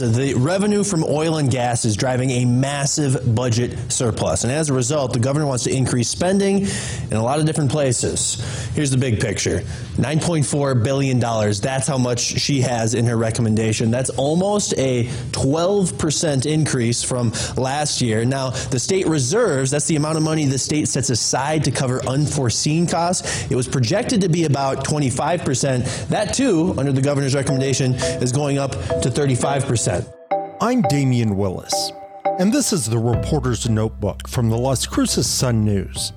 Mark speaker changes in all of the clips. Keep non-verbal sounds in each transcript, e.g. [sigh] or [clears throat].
Speaker 1: The revenue from oil and gas is driving a massive budget surplus. And as a result, the governor wants to increase spending in a lot of different places. Here's the big picture $9.4 billion. That's how much she has in her recommendation. That's almost a 12% increase from last year. Now, the state reserves, that's the amount of money the state sets aside to cover unforeseen costs. It was projected to be about 25%. That, too, under the governor's recommendation, is going up to 35%.
Speaker 2: I'm Damian Willis, and this is the Reporter's Notebook from the Las Cruces Sun News,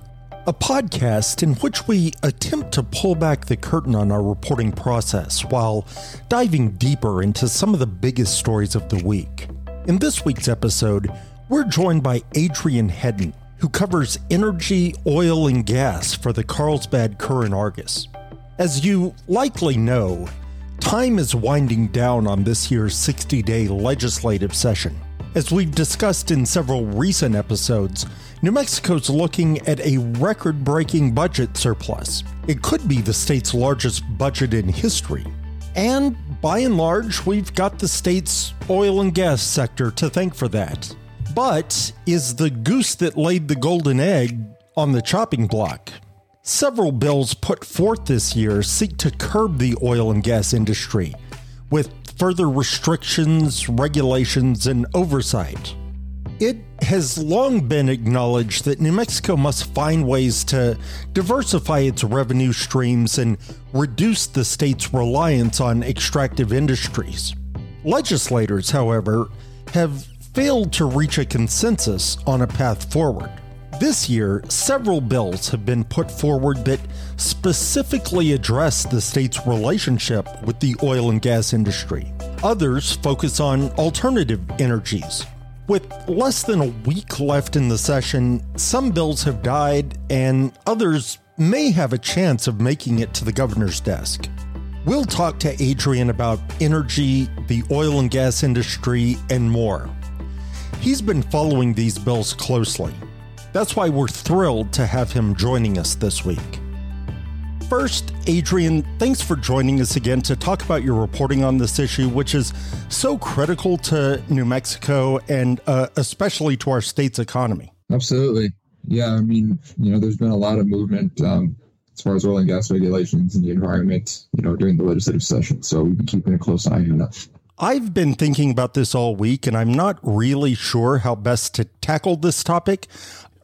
Speaker 2: a podcast in which we attempt to pull back the curtain on our reporting process while diving deeper into some of the biggest stories of the week. In this week's episode, we're joined by Adrian Hedden, who covers energy, oil, and gas for the Carlsbad Current Argus. As you likely know, Time is winding down on this year's 60 day legislative session. As we've discussed in several recent episodes, New Mexico's looking at a record breaking budget surplus. It could be the state's largest budget in history. And by and large, we've got the state's oil and gas sector to thank for that. But is the goose that laid the golden egg on the chopping block? Several bills put forth this year seek to curb the oil and gas industry with further restrictions, regulations, and oversight. It has long been acknowledged that New Mexico must find ways to diversify its revenue streams and reduce the state's reliance on extractive industries. Legislators, however, have failed to reach a consensus on a path forward. This year, several bills have been put forward that specifically address the state's relationship with the oil and gas industry. Others focus on alternative energies. With less than a week left in the session, some bills have died and others may have a chance of making it to the governor's desk. We'll talk to Adrian about energy, the oil and gas industry, and more. He's been following these bills closely that's why we're thrilled to have him joining us this week. First, Adrian, thanks for joining us again to talk about your reporting on this issue, which is so critical to New Mexico and uh, especially to our state's economy.
Speaker 3: Absolutely. Yeah, I mean, you know, there's been a lot of movement um, as far as oil and gas regulations and the environment, you know, during the legislative session. So we've been keeping a close eye on that.
Speaker 2: I've been thinking about this all week, and I'm not really sure how best to tackle this topic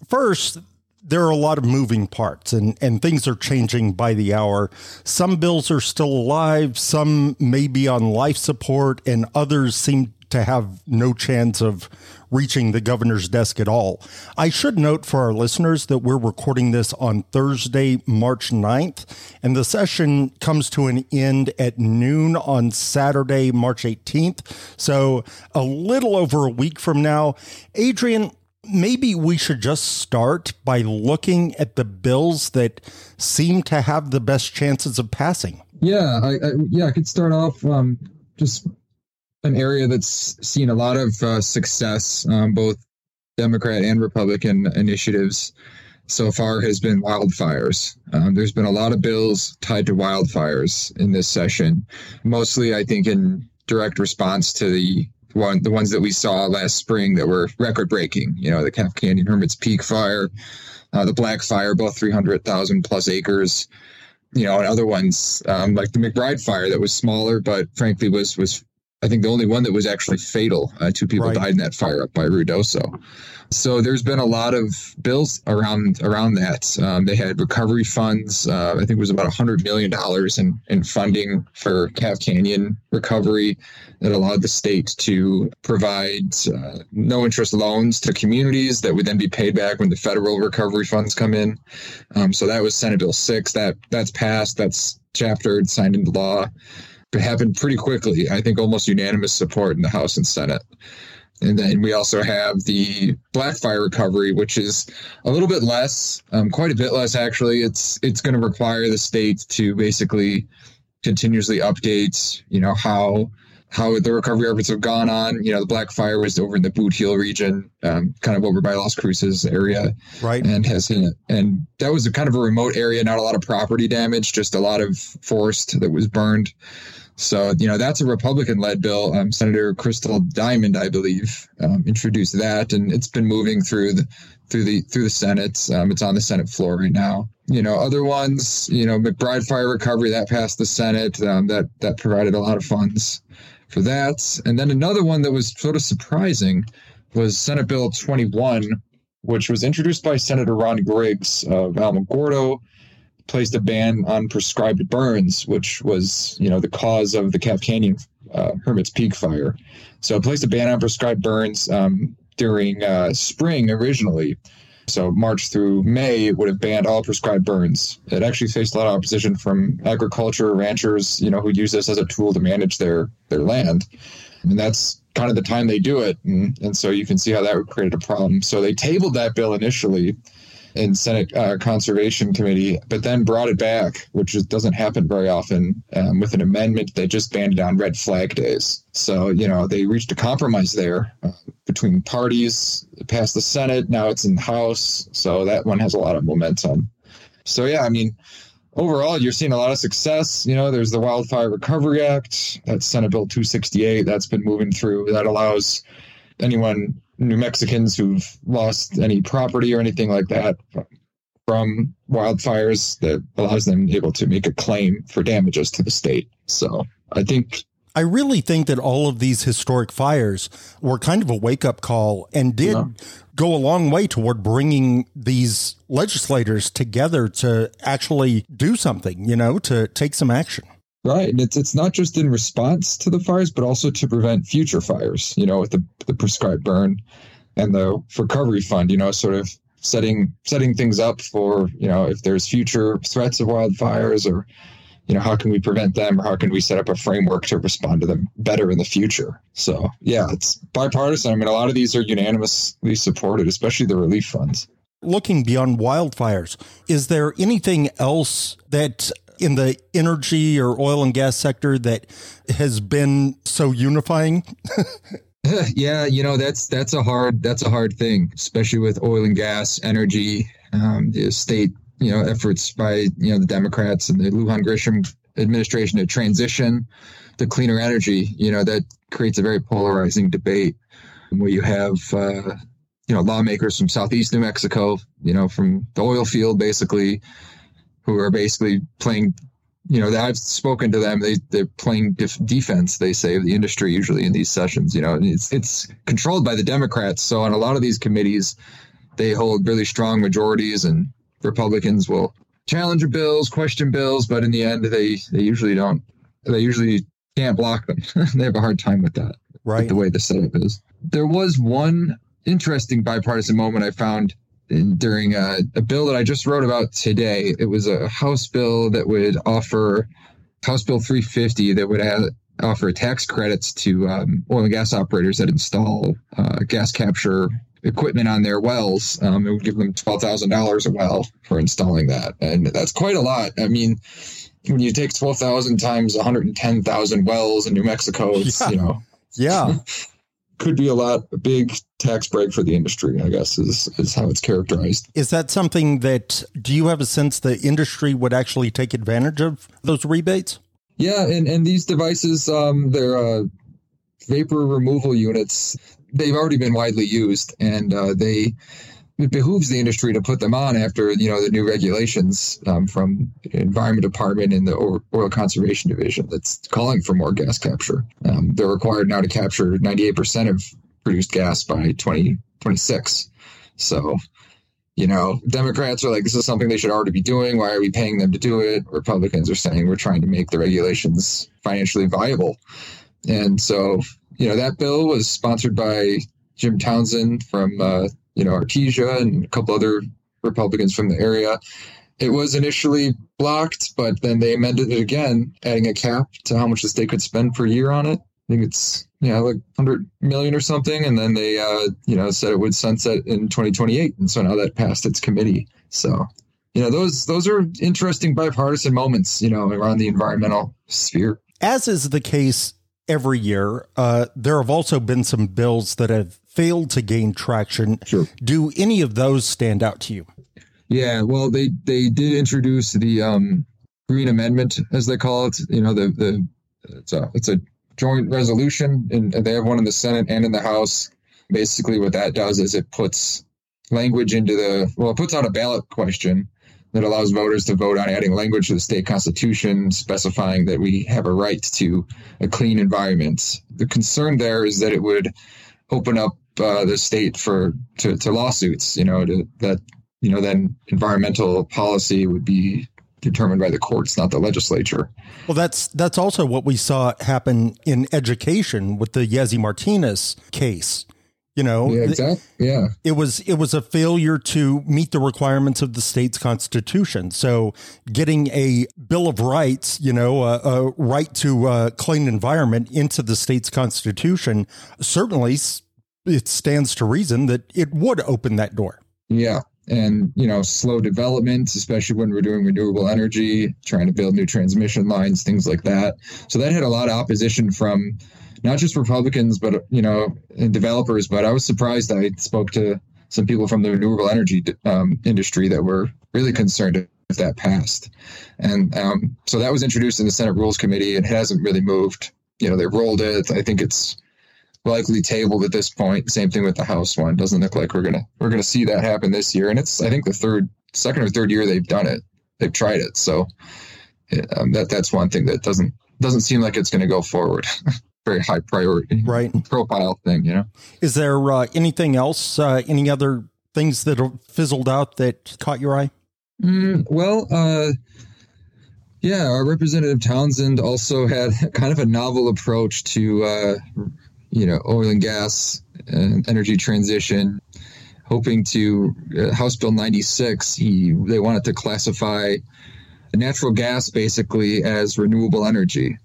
Speaker 2: first, there are a lot of moving parts and, and things are changing by the hour. Some bills are still alive, some may be on life support, and others seem to have no chance of reaching the governor's desk at all. I should note for our listeners that we're recording this on Thursday, March 9th, and the session comes to an end at noon on Saturday, March 18th. So a little over a week from now. Adrian, maybe we should just start by looking at the bills that seem to have the best chances of passing.
Speaker 3: Yeah, I, I yeah, I could start off um, just an area that's seen a lot of uh, success, um, both Democrat and Republican initiatives so far has been wildfires. Um, there's been a lot of bills tied to wildfires in this session, mostly, I think, in direct response to the one the ones that we saw last spring that were record breaking. You know, the Calf Canyon Hermit's Peak fire, uh, the Black Fire, both three hundred thousand plus acres. You know, and other ones um, like the McBride fire that was smaller, but frankly was was I think the only one that was actually fatal. Uh, two people right. died in that fire up by Ruidoso. So there's been a lot of bills around around that. Um, they had recovery funds. Uh, I think it was about hundred million dollars in in funding for Calf Canyon recovery that allowed the state to provide uh, no interest loans to communities that would then be paid back when the federal recovery funds come in. Um, so that was Senate Bill six. That that's passed. That's chaptered, signed into law happened pretty quickly. I think almost unanimous support in the House and Senate. And then we also have the Blackfire recovery, which is a little bit less, um, quite a bit less actually. It's it's going to require the state to basically continuously update, you know, how how the recovery efforts have gone on. You know, the Black Fire was over in the Boot Heel region, um, kind of over by Las Cruces area,
Speaker 2: right?
Speaker 3: And has and that was a kind of a remote area, not a lot of property damage, just a lot of forest that was burned. So, you know, that's a Republican led bill. Um, Senator Crystal Diamond, I believe, um, introduced that, and it's been moving through the through the through the Senate. Um, it's on the Senate floor right now. You know, other ones, you know, McBride Fire Recovery that passed the Senate. Um, that that provided a lot of funds for that. And then another one that was sort of surprising was Senate Bill 21, which was introduced by Senator Ron Griggs of Alamogordo placed a ban on prescribed burns, which was, you know, the cause of the Calf Canyon uh, Hermit's Peak fire. So it placed a ban on prescribed burns um, during uh, spring originally. So March through May, would have banned all prescribed burns. It actually faced a lot of opposition from agriculture ranchers, you know, who use this as a tool to manage their their land. And that's kind of the time they do it. And, and so you can see how that created a problem. So they tabled that bill initially in Senate uh, Conservation Committee, but then brought it back, which doesn't happen very often, um, with an amendment that just banned it on red flag days. So, you know, they reached a compromise there uh, between parties, passed the Senate, now it's in the House. So that one has a lot of momentum. So, yeah, I mean, overall, you're seeing a lot of success. You know, there's the Wildfire Recovery Act, that's Senate Bill 268, that's been moving through, that allows anyone New Mexicans who've lost any property or anything like that from wildfires that allows them able to make a claim for damages to the state. So I think
Speaker 2: I really think that all of these historic fires were kind of a wake up call and did yeah. go a long way toward bringing these legislators together to actually do something, you know, to take some action.
Speaker 3: Right. And it's it's not just in response to the fires, but also to prevent future fires, you know, with the, the prescribed burn and the recovery fund, you know, sort of setting setting things up for, you know, if there's future threats of wildfires or, you know, how can we prevent them or how can we set up a framework to respond to them better in the future? So yeah, it's bipartisan. I mean a lot of these are unanimously supported, especially the relief funds.
Speaker 2: Looking beyond wildfires, is there anything else that in the energy or oil and gas sector that has been so unifying? [laughs]
Speaker 3: yeah, you know that's that's a hard that's a hard thing, especially with oil and gas, energy, um, the state you know efforts by you know the Democrats and the Lujan Grisham administration to transition to cleaner energy. You know that creates a very polarizing debate where you have uh, you know lawmakers from southeast New Mexico, you know from the oil field basically who are basically playing you know, I've spoken to them. They they're playing def- defense. They say the industry usually in these sessions. You know, and it's it's controlled by the Democrats. So on a lot of these committees, they hold really strong majorities, and Republicans will challenge bills, question bills, but in the end, they they usually don't. They usually can't block them. [laughs] they have a hard time with that.
Speaker 2: Right.
Speaker 3: the way the setup is. There was one interesting bipartisan moment I found during a, a, bill that I just wrote about today. It was a House bill that would offer House Bill 350 that would offer tax credits to um, oil and gas operators that install uh, gas capture equipment on their wells. Um, it would give them twelve thousand dollars a well for installing that, and that's quite a lot. I mean. When you take twelve thousand times one hundred and ten thousand wells in New Mexico, it's yeah. you know,
Speaker 2: yeah, [laughs]
Speaker 3: could be a lot a big tax break for the industry i guess is is how it's characterized.
Speaker 2: Is that something that do you have a sense the industry would actually take advantage of those rebates?
Speaker 3: Yeah and and these devices um they're uh vapor removal units. They've already been widely used and uh, they it behooves the industry to put them on after you know the new regulations um, from the Environment Department and the Oil Conservation Division that's calling for more gas capture. Um, they're required now to capture 98% of produced gas by 2026. So, you know, Democrats are like, this is something they should already be doing. Why are we paying them to do it? Republicans are saying we're trying to make the regulations financially viable. And so, you know, that bill was sponsored by Jim Townsend from uh, you know, Artesia and a couple other Republicans from the area. It was initially blocked, but then they amended it again, adding a cap to how much the state could spend per year on it. I think it's yeah, like 100 million or something. And then they, uh, you know, said it would sunset in 2028. And so now that passed its committee. So, you know, those those are interesting bipartisan moments, you know, around the environmental sphere.
Speaker 2: As is the case every year, uh, there have also been some bills that have failed to gain traction.
Speaker 3: Sure.
Speaker 2: Do any of those stand out to you?
Speaker 3: Yeah, well, they they did introduce the um, Green Amendment, as they call it. You know, the the it's a it's a joint resolution, and they have one in the Senate and in the House. Basically, what that does is it puts language into the well, it puts out a ballot question that allows voters to vote on adding language to the state constitution specifying that we have a right to a clean environment. The concern there is that it would open up uh, the state for to, to lawsuits. You know, to, that you know then environmental policy would be determined by the courts, not the legislature.
Speaker 2: Well, that's that's also what we saw happen in education with the Yazzie Martinez case. You know,
Speaker 3: yeah, exactly. Yeah,
Speaker 2: it was it was a failure to meet the requirements of the state's constitution. So, getting a bill of rights, you know, a, a right to a clean environment into the state's constitution, certainly it stands to reason that it would open that door.
Speaker 3: Yeah, and you know slow development especially when we're doing renewable energy trying to build new transmission lines things like that so that had a lot of opposition from not just republicans but you know developers but i was surprised i spoke to some people from the renewable energy um, industry that were really concerned if that passed and um, so that was introduced in the senate rules committee and it hasn't really moved you know they rolled it i think it's likely tabled at this point. Same thing with the House one. Doesn't look like we're gonna we're gonna see that happen this year. And it's I think the third, second or third year they've done it. They've tried it. So um, that that's one thing that doesn't doesn't seem like it's going to go forward. [laughs] Very high priority,
Speaker 2: right? [laughs]
Speaker 3: Profile thing, you know.
Speaker 2: Is there uh, anything else? Uh, any other things that have fizzled out that caught your eye?
Speaker 3: Mm, well, uh, yeah, our Representative Townsend also had [laughs] kind of a novel approach to uh, you know, oil and gas and energy transition, hoping to uh, House Bill 96. He they wanted to classify natural gas basically as renewable energy.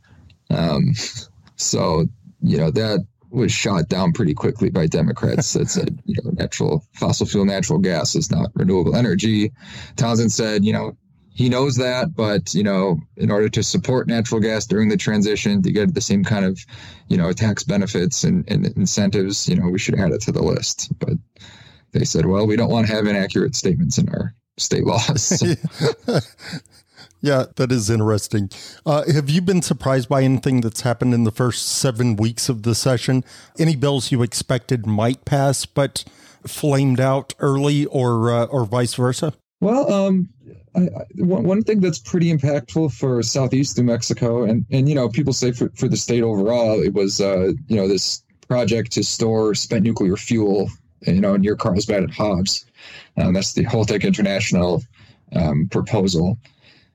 Speaker 3: Um, [laughs] so you know that was shot down pretty quickly by Democrats that said, you know, natural fossil fuel natural gas is not renewable energy. Townsend said, you know, he knows that, but you know, in order to support natural gas during the transition to get the same kind of, you know, tax benefits and, and incentives, you know, we should add it to the list. But they said, well, we don't want to have inaccurate statements in our state laws. [laughs] [laughs] [laughs]
Speaker 2: yeah, that is interesting. Uh, have you been surprised by anything that's happened in the first seven weeks of the session? Any bills you expected might pass, but flamed out early, or uh, or vice versa?
Speaker 3: Well, um, I, I, one, one thing that's pretty impactful for Southeast New Mexico, and, and you know, people say for, for the state overall, it was, uh, you know, this project to store spent nuclear fuel, you know, near Carlsbad and Hobbs. Um, that's the Holtec International um, proposal.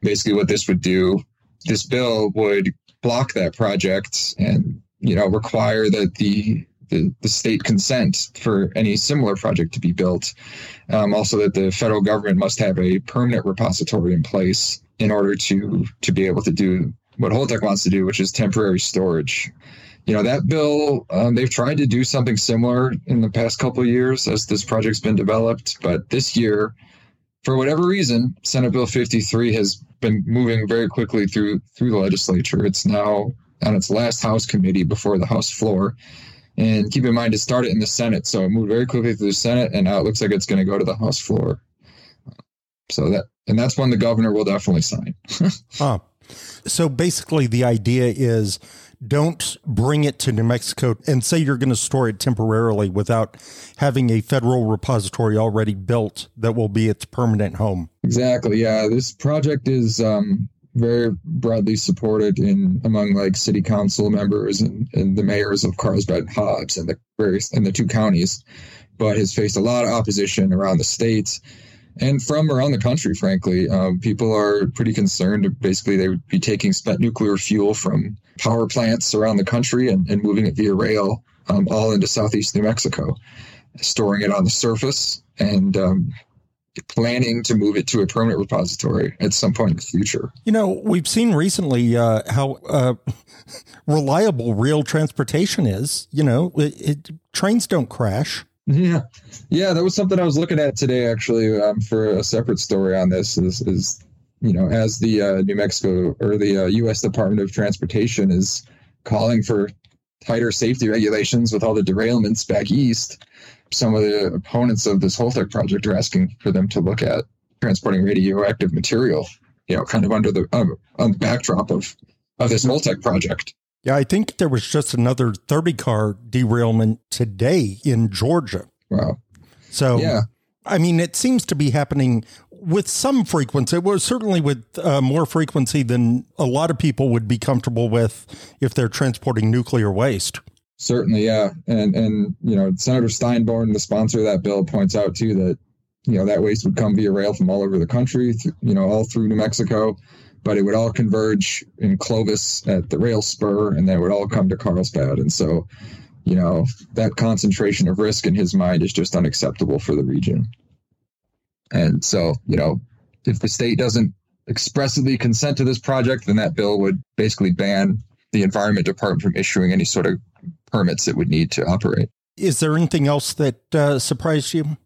Speaker 3: Basically, what this would do, this bill would block that project and, you know, require that the the, the state consent for any similar project to be built. Um, also, that the federal government must have a permanent repository in place in order to to be able to do what Holtec wants to do, which is temporary storage. You know that bill. Um, they've tried to do something similar in the past couple years as this project's been developed, but this year, for whatever reason, Senate Bill 53 has been moving very quickly through through the legislature. It's now on its last House committee before the House floor and keep in mind, it started in the Senate, so it moved very quickly through the Senate, and now it looks like it's going to go to the House floor. So that, and that's when the governor will definitely sign. [laughs]
Speaker 2: huh. So basically, the idea is don't bring it to New Mexico and say you're going to store it temporarily without having a federal repository already built that will be its permanent home.
Speaker 3: Exactly. Yeah. This project is um, very broadly supported in among like city council members and, and the mayors of Carlsbad and Hobbs and the various and the two counties, but has faced a lot of opposition around the state and from around the country. Frankly, um, people are pretty concerned. Basically, they would be taking spent nuclear fuel from power plants around the country and, and moving it via rail um, all into southeast New Mexico, storing it on the surface and um, planning to move it to a permanent repository at some point in the future.
Speaker 2: You know, we've seen recently uh, how uh, [laughs] reliable rail transportation is. You know, it, it, trains don't crash.
Speaker 3: Yeah, yeah, that was something I was looking at today actually um, for a separate story on this. Is, is you know, as the uh, New Mexico or the uh, U.S. Department of Transportation is calling for tighter safety regulations with all the derailments back east some of the opponents of this Holtec project are asking for them to look at transporting radioactive material, you know, kind of under the um, on the backdrop of of this Holtec project.
Speaker 2: Yeah, I think there was just another 30 car derailment today in Georgia.
Speaker 3: Wow.
Speaker 2: So,
Speaker 3: Yeah.
Speaker 2: I mean, it seems to be happening with some frequency. Well, certainly with uh, more frequency than a lot of people would be comfortable with if they're transporting nuclear waste.
Speaker 3: Certainly, yeah, and and you know Senator Steinborn, the sponsor of that bill, points out too that you know that waste would come via rail from all over the country, th- you know, all through New Mexico, but it would all converge in Clovis at the rail spur, and then it would all come to Carlsbad, and so you know that concentration of risk in his mind is just unacceptable for the region, and so you know if the state doesn't expressly consent to this project, then that bill would basically ban the Environment Department from issuing any sort of permits it would need to operate.
Speaker 2: Is there anything else that uh, surprised you?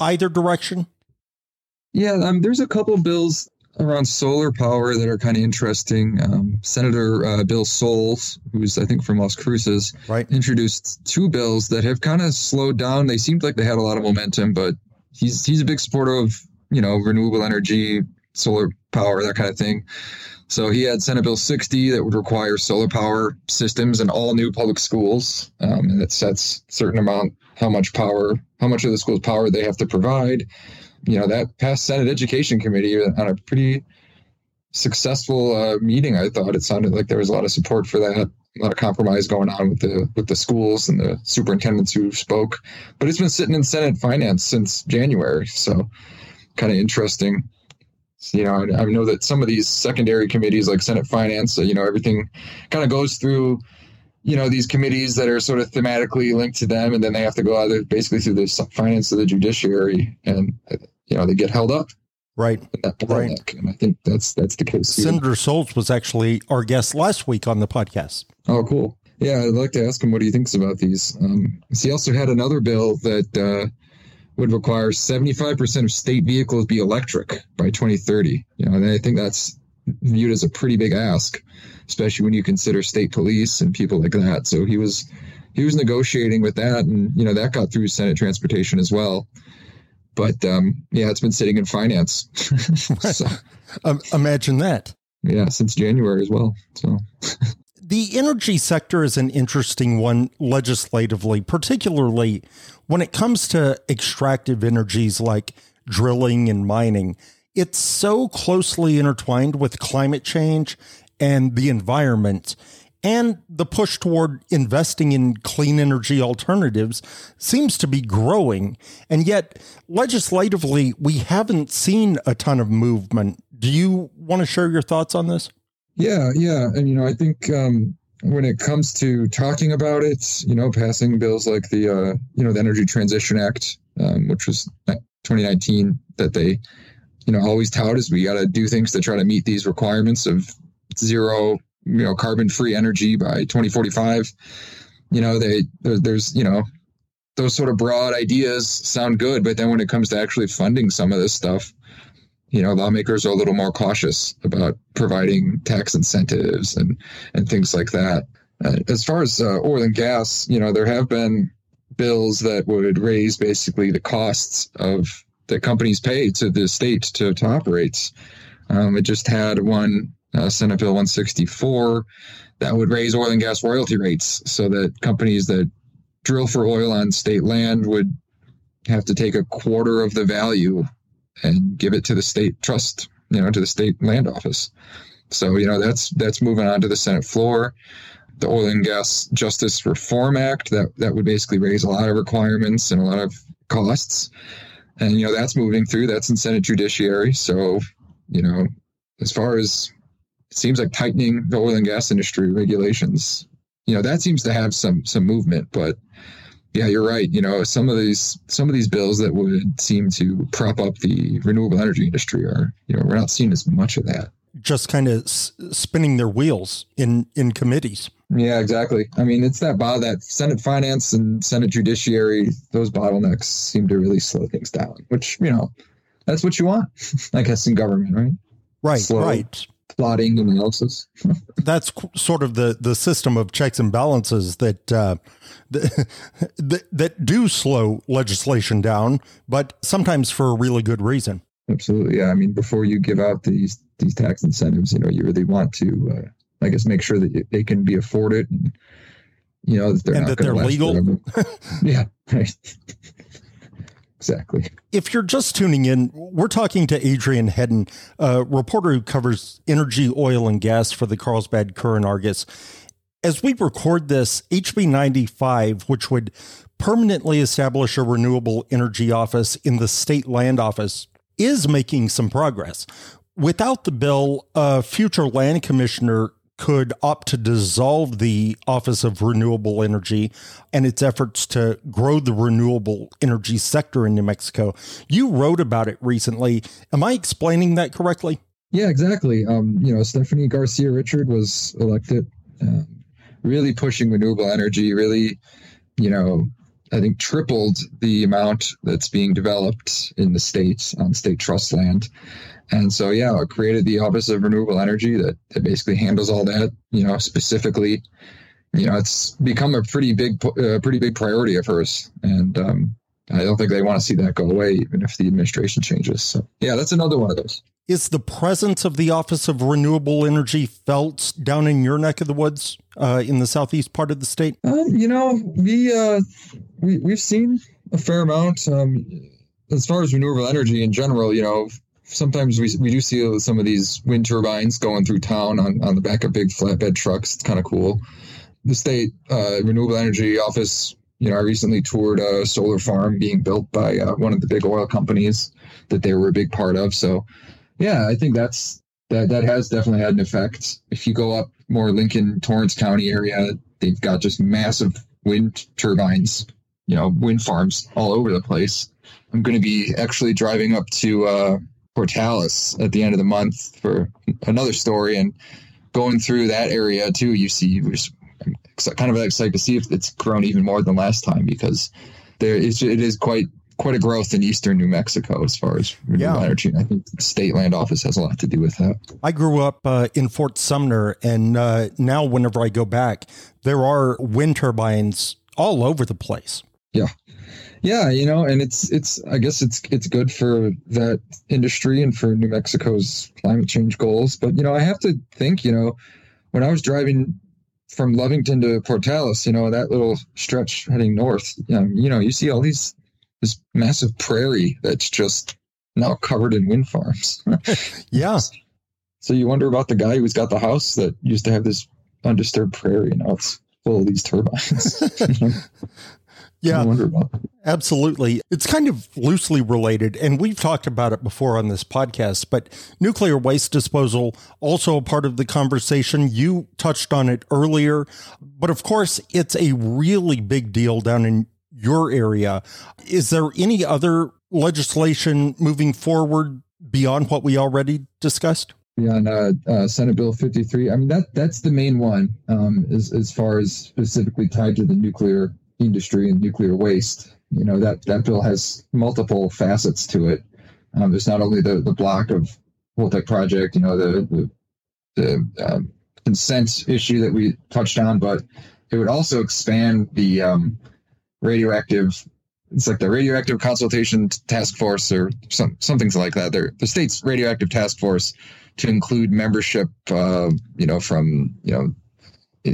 Speaker 2: Either direction?
Speaker 3: Yeah, um, there's a couple bills around solar power that are kind of interesting. Um, Senator uh, Bill Soules, who's I think from Las Cruces,
Speaker 2: Right.
Speaker 3: introduced two bills that have kind of slowed down. They seemed like they had a lot of momentum, but he's he's a big supporter of you know renewable energy, solar power, that kind of thing. So he had Senate Bill 60 that would require solar power systems in all new public schools, um, and it sets certain amount how much power, how much of the school's power they have to provide. You know that passed Senate Education Committee on a pretty successful uh, meeting. I thought it sounded like there was a lot of support for that, a lot of compromise going on with the with the schools and the superintendents who spoke. But it's been sitting in Senate Finance since January, so kind of interesting. You know, I, I know that some of these secondary committees, like Senate Finance, you know, everything kind of goes through, you know, these committees that are sort of thematically linked to them, and then they have to go either basically through the finance of the judiciary, and you know, they get held up
Speaker 2: Right.
Speaker 3: that. And I think that's that's the case. here.
Speaker 2: Senator Soules was actually our guest last week on the podcast.
Speaker 3: Oh, cool. Yeah, I'd like to ask him what he thinks about these. Um, he also had another bill that uh, would require 75% of state vehicles be electric by 2030. You know, and I think that's viewed as a pretty big ask, especially when you consider state police and people like that. So he was he was negotiating with that, and you know that got through Senate Transportation as well. But um, yeah, it's been sitting in finance. [laughs] so,
Speaker 2: Um, imagine that.
Speaker 3: yeah, since January as well. So [laughs]
Speaker 2: The energy sector is an interesting one legislatively, particularly when it comes to extractive energies like drilling and mining. It's so closely intertwined with climate change and the environment. And the push toward investing in clean energy alternatives seems to be growing. And yet, legislatively, we haven't seen a ton of movement. Do you want to share your thoughts on this?
Speaker 3: Yeah, yeah, and you know, I think um, when it comes to talking about it, you know, passing bills like the uh, you know the Energy Transition Act, um, which was 2019, that they you know always tout is we got to do things to try to meet these requirements of zero you know carbon free energy by 2045. You know, they there- there's you know those sort of broad ideas sound good, but then when it comes to actually funding some of this stuff, you know, lawmakers are a little more cautious about providing tax incentives and and things like that. Uh, as far as uh, oil and gas, you know, there have been bills that would raise basically the costs of that companies pay to the state to, to operate. Um, it just had one uh, Senate Bill 164 that would raise oil and gas royalty rates so that companies that drill for oil on state land would have to take a quarter of the value and give it to the state trust, you know, to the state land office. So, you know, that's that's moving on to the Senate floor. The Oil and Gas Justice Reform Act that that would basically raise a lot of requirements and a lot of costs. And you know, that's moving through. That's in Senate Judiciary. So, you know, as far as it seems like tightening the oil and gas industry regulations, you know, that seems to have some some movement, but yeah, you're right. You know, some of these some of these bills that would seem to prop up the renewable energy industry are, you know, we're not seeing as much of that.
Speaker 2: Just kind of s- spinning their wheels in in committees.
Speaker 3: Yeah, exactly. I mean, it's that bo- that Senate Finance and Senate Judiciary; those bottlenecks seem to really slow things down. Which you know, that's what you want, [laughs] I guess, in government, right?
Speaker 2: Right,
Speaker 3: Slow.
Speaker 2: right.
Speaker 3: Plotting and analysis. [laughs]
Speaker 2: That's qu- sort of the the system of checks and balances that uh, [laughs] that, that that do slow legislation down, but sometimes for a really good reason.
Speaker 3: Absolutely. Yeah. I mean, before you give out these these tax incentives, you know, you really want to uh, I guess make sure that they can be afforded. And, you know, that they're
Speaker 2: and
Speaker 3: not
Speaker 2: that they're legal. [laughs]
Speaker 3: yeah, right. exactly.
Speaker 2: If you're just tuning in, we're talking to Adrian Hedden, a reporter who covers energy, oil, and gas for the Carlsbad Current Argus. As we record this, HB 95, which would permanently establish a renewable energy office in the state land office, is making some progress. Without the bill, a future land commissioner could opt to dissolve the Office of Renewable Energy and its efforts to grow the renewable energy sector in New Mexico. You wrote about it recently. Am I explaining that correctly?
Speaker 3: Yeah, exactly. Um, you know, Stephanie Garcia Richard was elected, um, really pushing renewable energy, really, you know, I think tripled the amount that's being developed in the states on state trust land. And so, yeah, it created the Office of Renewable Energy that, that basically handles all that, you know, specifically. You know, it's become a pretty big, uh, pretty big priority of hers. And um, I don't think they want to see that go away, even if the administration changes. So, yeah, that's another one of those.
Speaker 2: Is the presence of the Office of Renewable Energy felt down in your neck of the woods uh, in the southeast part of the state?
Speaker 3: Um, you know, we, uh, we, we've seen a fair amount. Um, as far as renewable energy in general, you know, sometimes we, we do see some of these wind turbines going through town on, on the back of big flatbed trucks. It's kind of cool. The state uh, renewable energy office, you know, I recently toured a solar farm being built by uh, one of the big oil companies that they were a big part of. So, yeah, I think that's that that has definitely had an effect. If you go up more Lincoln Torrance County area, they've got just massive wind turbines, you know, wind farms all over the place. I'm going to be actually driving up to uh, Portales at the end of the month for another story and going through that area too. You see, kind of excited to see if it's grown even more than last time because there is it is quite quite a growth in eastern New Mexico as far as renewable yeah. energy. I think the state land office has a lot to do with that.
Speaker 2: I grew up uh, in Fort Sumner, and uh, now whenever I go back, there are wind turbines all over the place.
Speaker 3: Yeah, yeah, you know, and it's it's I guess it's it's good for that industry and for New Mexico's climate change goals. But you know, I have to think, you know, when I was driving from Lovington to Portales, you know, that little stretch heading north, you know, you know, you see all these this massive prairie that's just now covered in wind farms. [laughs]
Speaker 2: yeah. [laughs]
Speaker 3: So you wonder about the guy who's got the house that used to have this undisturbed prairie. Now it's full of these turbines. [laughs]
Speaker 2: Yeah, absolutely. It's kind of loosely related, and we've talked about it before on this podcast, but nuclear waste disposal, also a part of the conversation. You touched on it earlier, but of course, it's a really big deal down in your area. Is there any other legislation moving forward beyond what we already discussed?
Speaker 3: Beyond uh, uh, Senate Bill 53. I mean, that that's the main one um, as, as far as specifically tied to the nuclear industry and nuclear waste. You know that that bill has multiple facets to it. Um, there's not only the the block of Holtec project, you know, the the, the um, consent issue that we touched on, but it would also expand the um, radioactive. It's like the radioactive consultation task force or some something like that. They're, the state's radioactive task force to include membership, uh, you know, from you know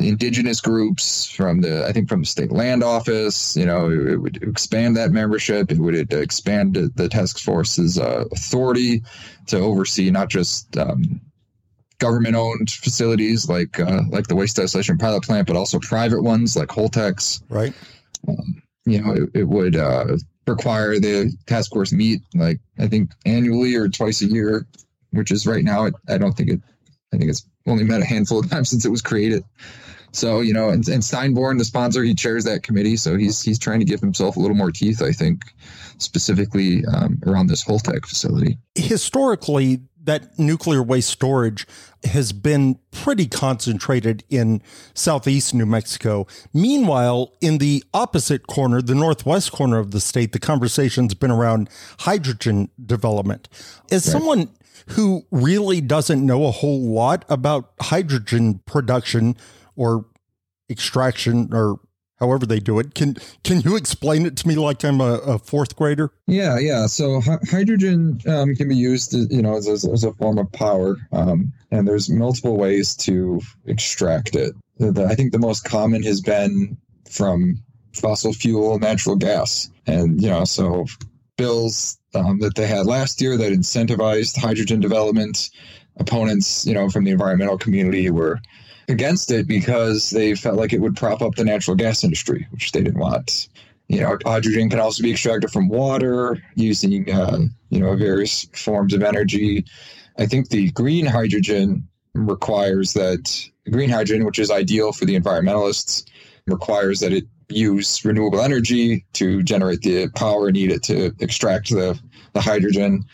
Speaker 3: indigenous groups from the i think from the state land office you know it, would expand that membership. It would expand the task force's uh, authority to oversee not just um, government owned facilities like uh, like the waste isolation pilot plant but also private ones like Holtec's.
Speaker 2: Right.
Speaker 3: Um, you know it, it would uh, require the task force meet like i think annually or twice a year which is right now it, i don't think it i think it's only met a handful of [laughs] times since it was created. So you know, and, and Steinborn, the sponsor, he chairs that committee, so he's he's trying to give himself a little more teeth, I think, specifically um, around this Holtec facility.
Speaker 2: Historically, that nuclear waste storage has been pretty concentrated in southeast New Mexico. Meanwhile, in the opposite corner, the northwest corner of the state, the conversation's been around hydrogen development. As right. someone who really doesn't know a whole lot about hydrogen production or extraction or however they do it. Can can you explain it to me like I'm a, a fourth grader?
Speaker 3: Yeah, yeah. So hydrogen um, can be used, you know, as, as a form of power, um, and there's multiple ways to extract it. The, the, I think the most common has been from fossil fuel, natural gas, and you know, so bills um, that they had last year that incentivized hydrogen development. Opponents, you know, from the environmental community were against it because they felt like it would prop up the natural gas industry, which they didn't want. You know, hydrogen can also be extracted from water using, uh, you know, various forms of energy. I think the green hydrogen requires that green hydrogen, which is ideal for the environmentalists, requires that it use renewable energy to generate the power needed to extract the, the hydrogen,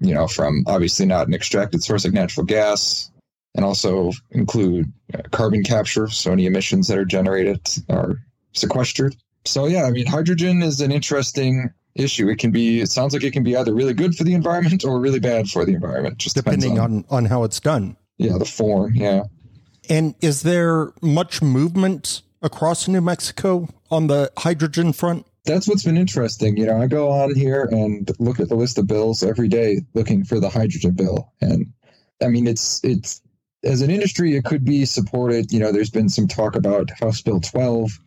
Speaker 3: you know, from obviously not an extracted source like natural gas and also include uh, carbon capture. So any emissions that are generated are sequestered. So yeah, I mean, hydrogen is an interesting issue. It can be. It sounds like it can be either really good for the environment or really bad for the environment.
Speaker 2: Just depending on, on on how it's done.
Speaker 3: Yeah, the form. Yeah.
Speaker 2: And is there much movement across New Mexico on the hydrogen front?
Speaker 3: That's what's been interesting. You know, I go on here and look at the list of bills every day looking for the hydrogen bill. And I mean, it's, it's, as an industry, it could be supported. You know, there's been some talk about House Bill 12,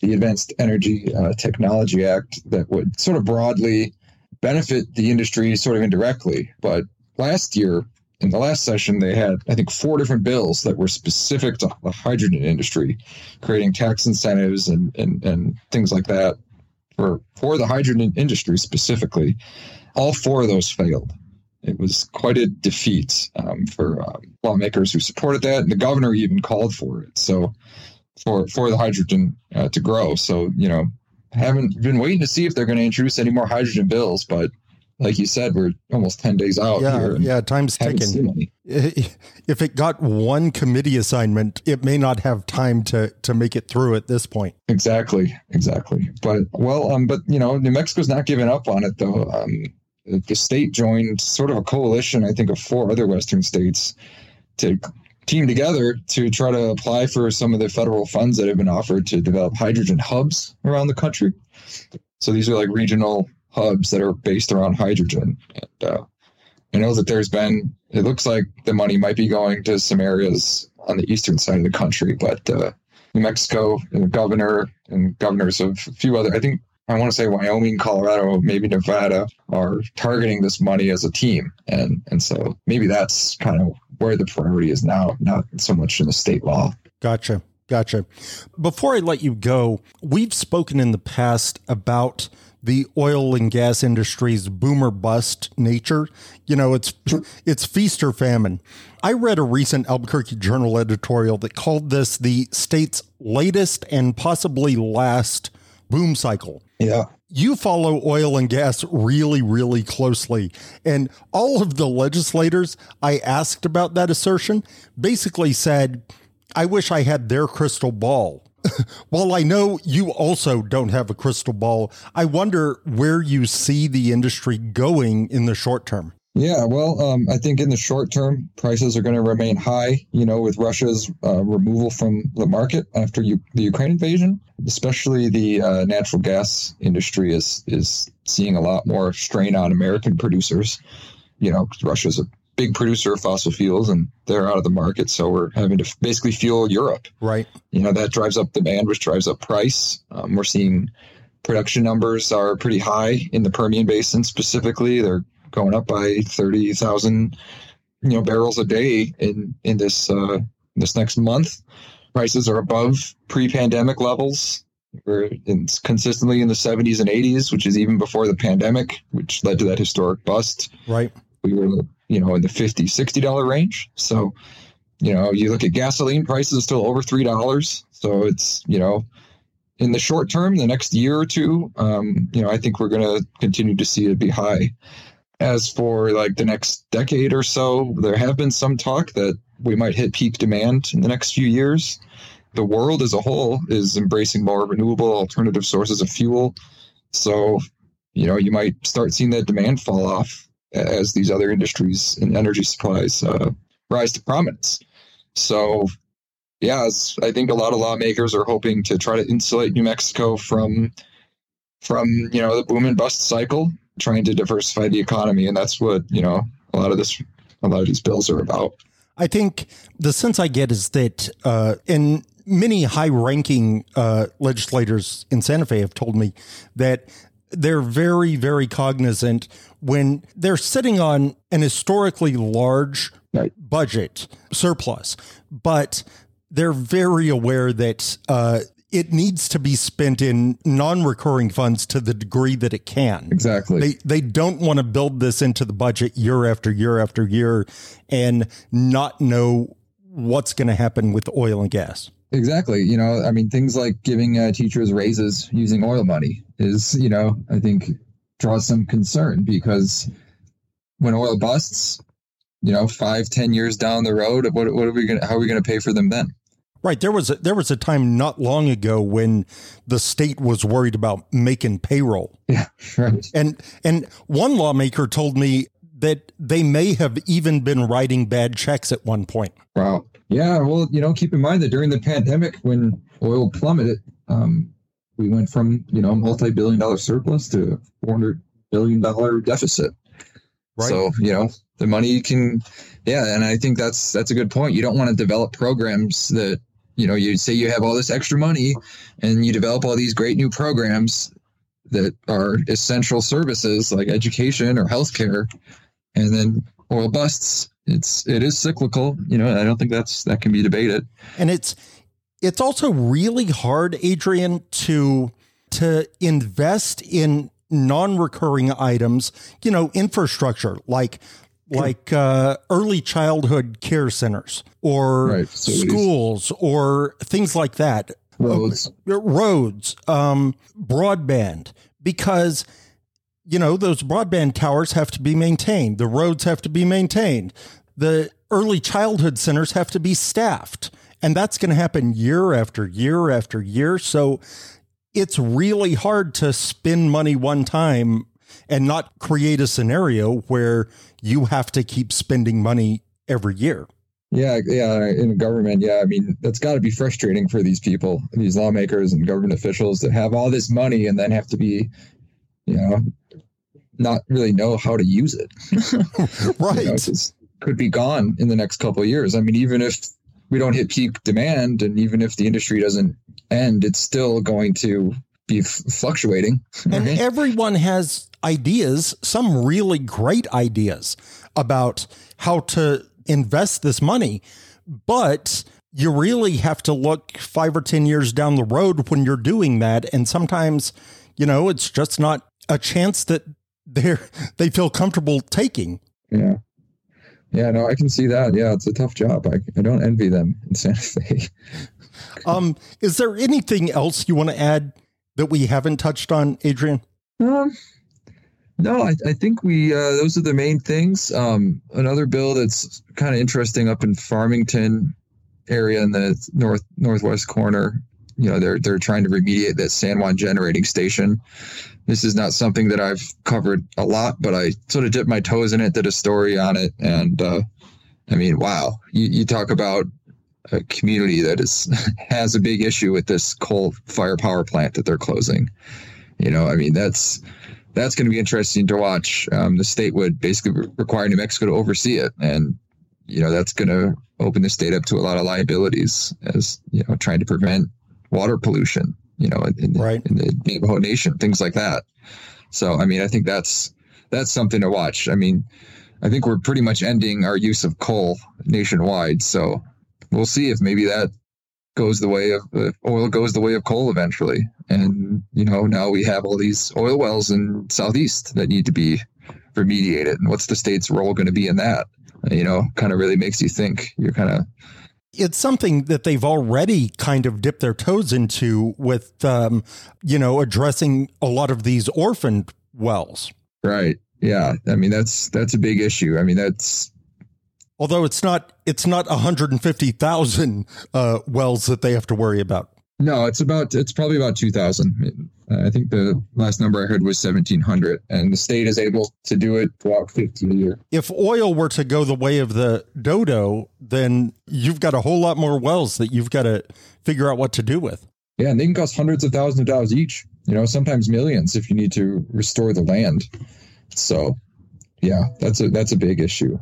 Speaker 3: the Advanced Energy uh, Technology Act, that would sort of broadly benefit the industry sort of indirectly. But last year, in the last session, they had, I think, four different bills that were specific to the hydrogen industry, creating tax incentives and, and, and things like that for, for the hydrogen industry specifically. All four of those failed. It was quite a defeat um, for um, lawmakers who supported that, and the governor even called for it. So, for for the hydrogen uh, to grow. So, you know, haven't been waiting to see if they're going to introduce any more hydrogen bills, but like you said, we're almost 10 days out.
Speaker 2: Yeah. yeah. Time's ticking. [laughs] If it got one committee assignment, it may not have time to, to make it through at this point.
Speaker 3: Exactly. Exactly. But, well, um, but, you know, New Mexico's not giving up on it, though. Um, the state joined sort of a coalition, I think, of four other Western states to team together to try to apply for some of the federal funds that have been offered to develop hydrogen hubs around the country. So these are like regional hubs that are based around hydrogen. And uh, I know that there's been, it looks like the money might be going to some areas on the eastern side of the country, but uh, New Mexico and the governor and governors of a few other, I think I want to say Wyoming, Colorado, maybe Nevada are targeting this money as a team. And and so maybe that's kind of where the priority is now, not so much in the state law.
Speaker 2: Gotcha. Gotcha. Before I let you go, we've spoken in the past about the oil and gas industry's boomer bust nature. You know, it's it's feast or famine. I read a recent Albuquerque Journal editorial that called this the state's latest and possibly last boom cycle.
Speaker 3: Yeah.
Speaker 2: You follow oil and gas really, really closely. And all of the legislators I asked about that assertion basically said, I wish I had their crystal ball. [laughs] While I know you also don't have a crystal ball, I wonder where you see the industry going in the short term.
Speaker 3: Yeah, well, um, I think in the short term, prices are going to remain high. You know, with Russia's uh, removal from the market after you, the Ukraine invasion, especially the uh, natural gas industry is is seeing a lot more strain on American producers. You know, Russia's a big producer of fossil fuels and they're out of the market. So we're having to basically fuel Europe.
Speaker 2: Right.
Speaker 3: You know, that drives up demand, which drives up price. Um, we're seeing production numbers are pretty high in the Permian Basin specifically. They're going up by 30,000, you know, barrels a day in, in this, uh, this next month. Prices are above pre-pandemic levels. We're in, consistently in the 70s and 80s, which is even before the pandemic, which led to that historic bust.
Speaker 2: Right.
Speaker 3: We were you know, in the 50 $60 range. So, you know, you look at gasoline prices still over $3. So it's, you know, in the short term, the next year or two, um, you know, I think we're going to continue to see it be high. As for like the next decade or so, there have been some talk that we might hit peak demand in the next few years. The world as a whole is embracing more renewable alternative sources of fuel. So, you know, you might start seeing that demand fall off as these other industries and energy supplies uh, rise to prominence. So, yeah, I think a lot of lawmakers are hoping to try to insulate New Mexico from from you know the boom and bust cycle, trying to diversify the economy, and that's what you know a lot of this a lot of these bills are about.
Speaker 2: I think the sense I get is that uh, in many high-ranking uh, legislators in Santa Fe have told me that they're very, very cognizant when they're sitting on an historically large right. budget surplus, but they're very aware that uh, it needs to be spent in non-recurring funds to the degree that it can.
Speaker 3: Exactly.
Speaker 2: They they don't want to build this into the budget year after year after year and not know what's going to happen with oil and gas.
Speaker 3: Exactly. You know, I mean, things like giving uh, teachers raises using oil money is, you know, I think draws some concern because when oil busts, you know, five, ten years down the road, what, what are we going to, how are we going to pay for them then?
Speaker 2: Right. There was a, there was a time not long ago when the state was worried about making payroll.
Speaker 3: Yeah, right.
Speaker 2: And and one lawmaker told me that they may have even been writing bad checks at one point.
Speaker 3: Wow. Yeah. Well, you know, keep in mind that during the pandemic, when oil plummeted, um, we went from you know multi-billion dollar surplus to 400 billion dollar deficit. Right. So you know the money can, yeah, and I think that's that's a good point. You don't want to develop programs that you know, you say you have all this extra money and you develop all these great new programs that are essential services like education or healthcare, and then oil busts. It's it is cyclical, you know. I don't think that's that can be debated.
Speaker 2: And it's it's also really hard, Adrian, to to invest in non-recurring items, you know, infrastructure like [clears throat] like uh, early childhood care centers or right, schools or things like that.
Speaker 3: Roads,
Speaker 2: uh, roads, um, broadband, because you know those broadband towers have to be maintained. The roads have to be maintained. The early childhood centers have to be staffed, and that's going to happen year after year after year. So it's really hard to spend money one time and not create a scenario where you have to keep spending money every year.
Speaker 3: Yeah, yeah, in government, yeah. I mean, that's got to be frustrating for these people, these lawmakers and government officials that have all this money and then have to be, you know, not really know how to use it.
Speaker 2: right. [laughs] You know,
Speaker 3: could be gone in the next couple of years. I mean, even if we don't hit peak demand and even if the industry doesn't end, it's still going to be f- fluctuating.
Speaker 2: And right? everyone has ideas, some really great ideas about how to invest this money. But you really have to look five or 10 years down the road when you're doing that. And sometimes, you know, it's just not a chance that they're, [laughs] they feel comfortable taking.
Speaker 3: Yeah. Yeah, no, I can see that. Yeah, it's a tough job. I, I don't envy them in Santa Fe. [laughs]
Speaker 2: um, is there anything else you want to add that we haven't touched on, Adrian?
Speaker 3: Um, no, I, I think we uh, those are the main things. Um, another bill that's kind of interesting up in Farmington area in the north northwest corner. You know, they're they're trying to remediate that San Juan generating station. This is not something that I've covered a lot, but I sort of dipped my toes in it, did a story on it, and uh, I mean, wow! You, you talk about a community that is [laughs] has a big issue with this coal fire power plant that they're closing. You know, I mean, that's that's going to be interesting to watch. Um, the state would basically require New Mexico to oversee it, and you know that's going to open the state up to a lot of liabilities as you know trying to prevent water pollution. You know, in, right. in the Navajo Nation, things like that. So, I mean, I think that's that's something to watch. I mean, I think we're pretty much ending our use of coal nationwide. So, we'll see if maybe that goes the way of uh, oil goes the way of coal eventually. And you know now we have all these oil wells in southeast that need to be remediated. And what's the state's role going to be in that? You know, kind of really makes you think. You're kind of
Speaker 2: it's something that they've already kind of dipped their toes into with, um, you know, addressing a lot of these orphaned wells.
Speaker 3: Right. Yeah. I mean, that's that's a big issue. I mean, that's
Speaker 2: Although it's not it's not 150,000 uh, wells that they have to worry about.
Speaker 3: No, it's about it's probably about 2,000. Uh, I think the last number I heard was 1,700, and the state is able to do it about 50 a year.
Speaker 2: If oil were to go the way of the dodo, then you've got a whole lot more wells that you've got to figure out what to do with.
Speaker 3: Yeah, and they can cost hundreds of thousands of dollars each, you know, sometimes millions if you need to restore the land. So, yeah, that's a that's a big issue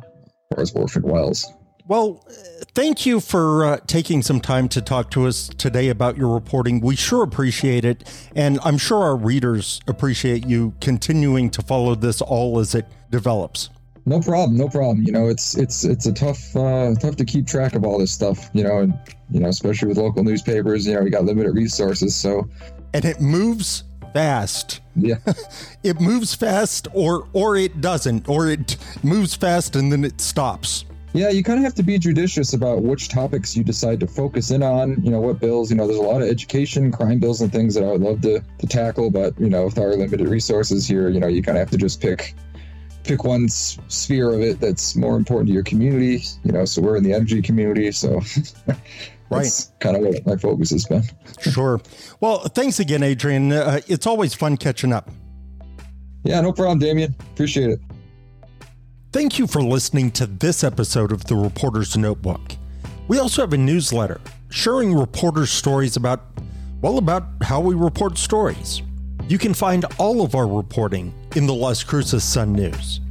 Speaker 3: far as orphan wells.
Speaker 2: Well, thank you for uh, taking some time to talk to us today about your reporting. We sure appreciate it. And I'm sure our readers appreciate you continuing to follow this all as it develops.
Speaker 3: No problem, no problem. You know, it's it's it's a tough uh, tough to keep track of all this stuff. You know, and you know, especially with local newspapers. You know, we got limited resources, so
Speaker 2: and it moves fast.
Speaker 3: Yeah, [laughs]
Speaker 2: it moves fast, or or it doesn't, or it moves fast and then it stops.
Speaker 3: Yeah, you kind of have to be judicious about which topics you decide to focus in on. You know, what bills, you know, there's a lot of education, crime bills, and things that I would love to, to tackle. But, you know, with our limited resources here, you know, you kind of have to just pick pick one sphere of it that's more important to your community. You know, so we're in the energy community. So [laughs]
Speaker 2: right.
Speaker 3: kind of what my focus has been. [laughs]
Speaker 2: sure. Well, thanks again, Adrian. Uh, it's always fun catching up.
Speaker 3: Yeah, no problem, Damian. Appreciate it.
Speaker 2: Thank you for listening to this episode of the Reporter's Notebook. We also have a newsletter sharing reporters' stories about, well, about how we report stories. You can find all of our reporting in the Las Cruces Sun News.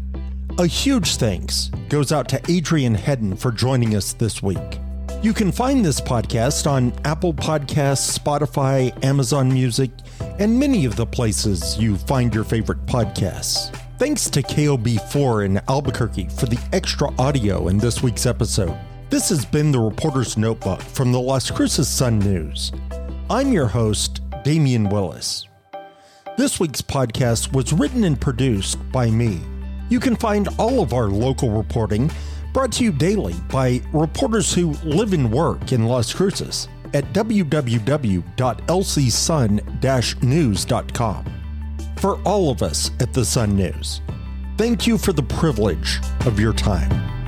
Speaker 2: A huge thanks goes out to Adrian Hedden for joining us this week. You can find this podcast on Apple Podcasts, Spotify, Amazon Music, and many of the places you find your favorite podcasts. Thanks to KOB4 in Albuquerque for the extra audio in this week's episode. This has been the Reporter's Notebook from the Las Cruces Sun News. I'm your host, Damian Willis. This week's podcast was written and produced by me. You can find all of our local reporting brought to you daily by reporters who live and work in Las Cruces at www.lcsun-news.com for all of us at the Sun News. Thank you for the privilege of your time.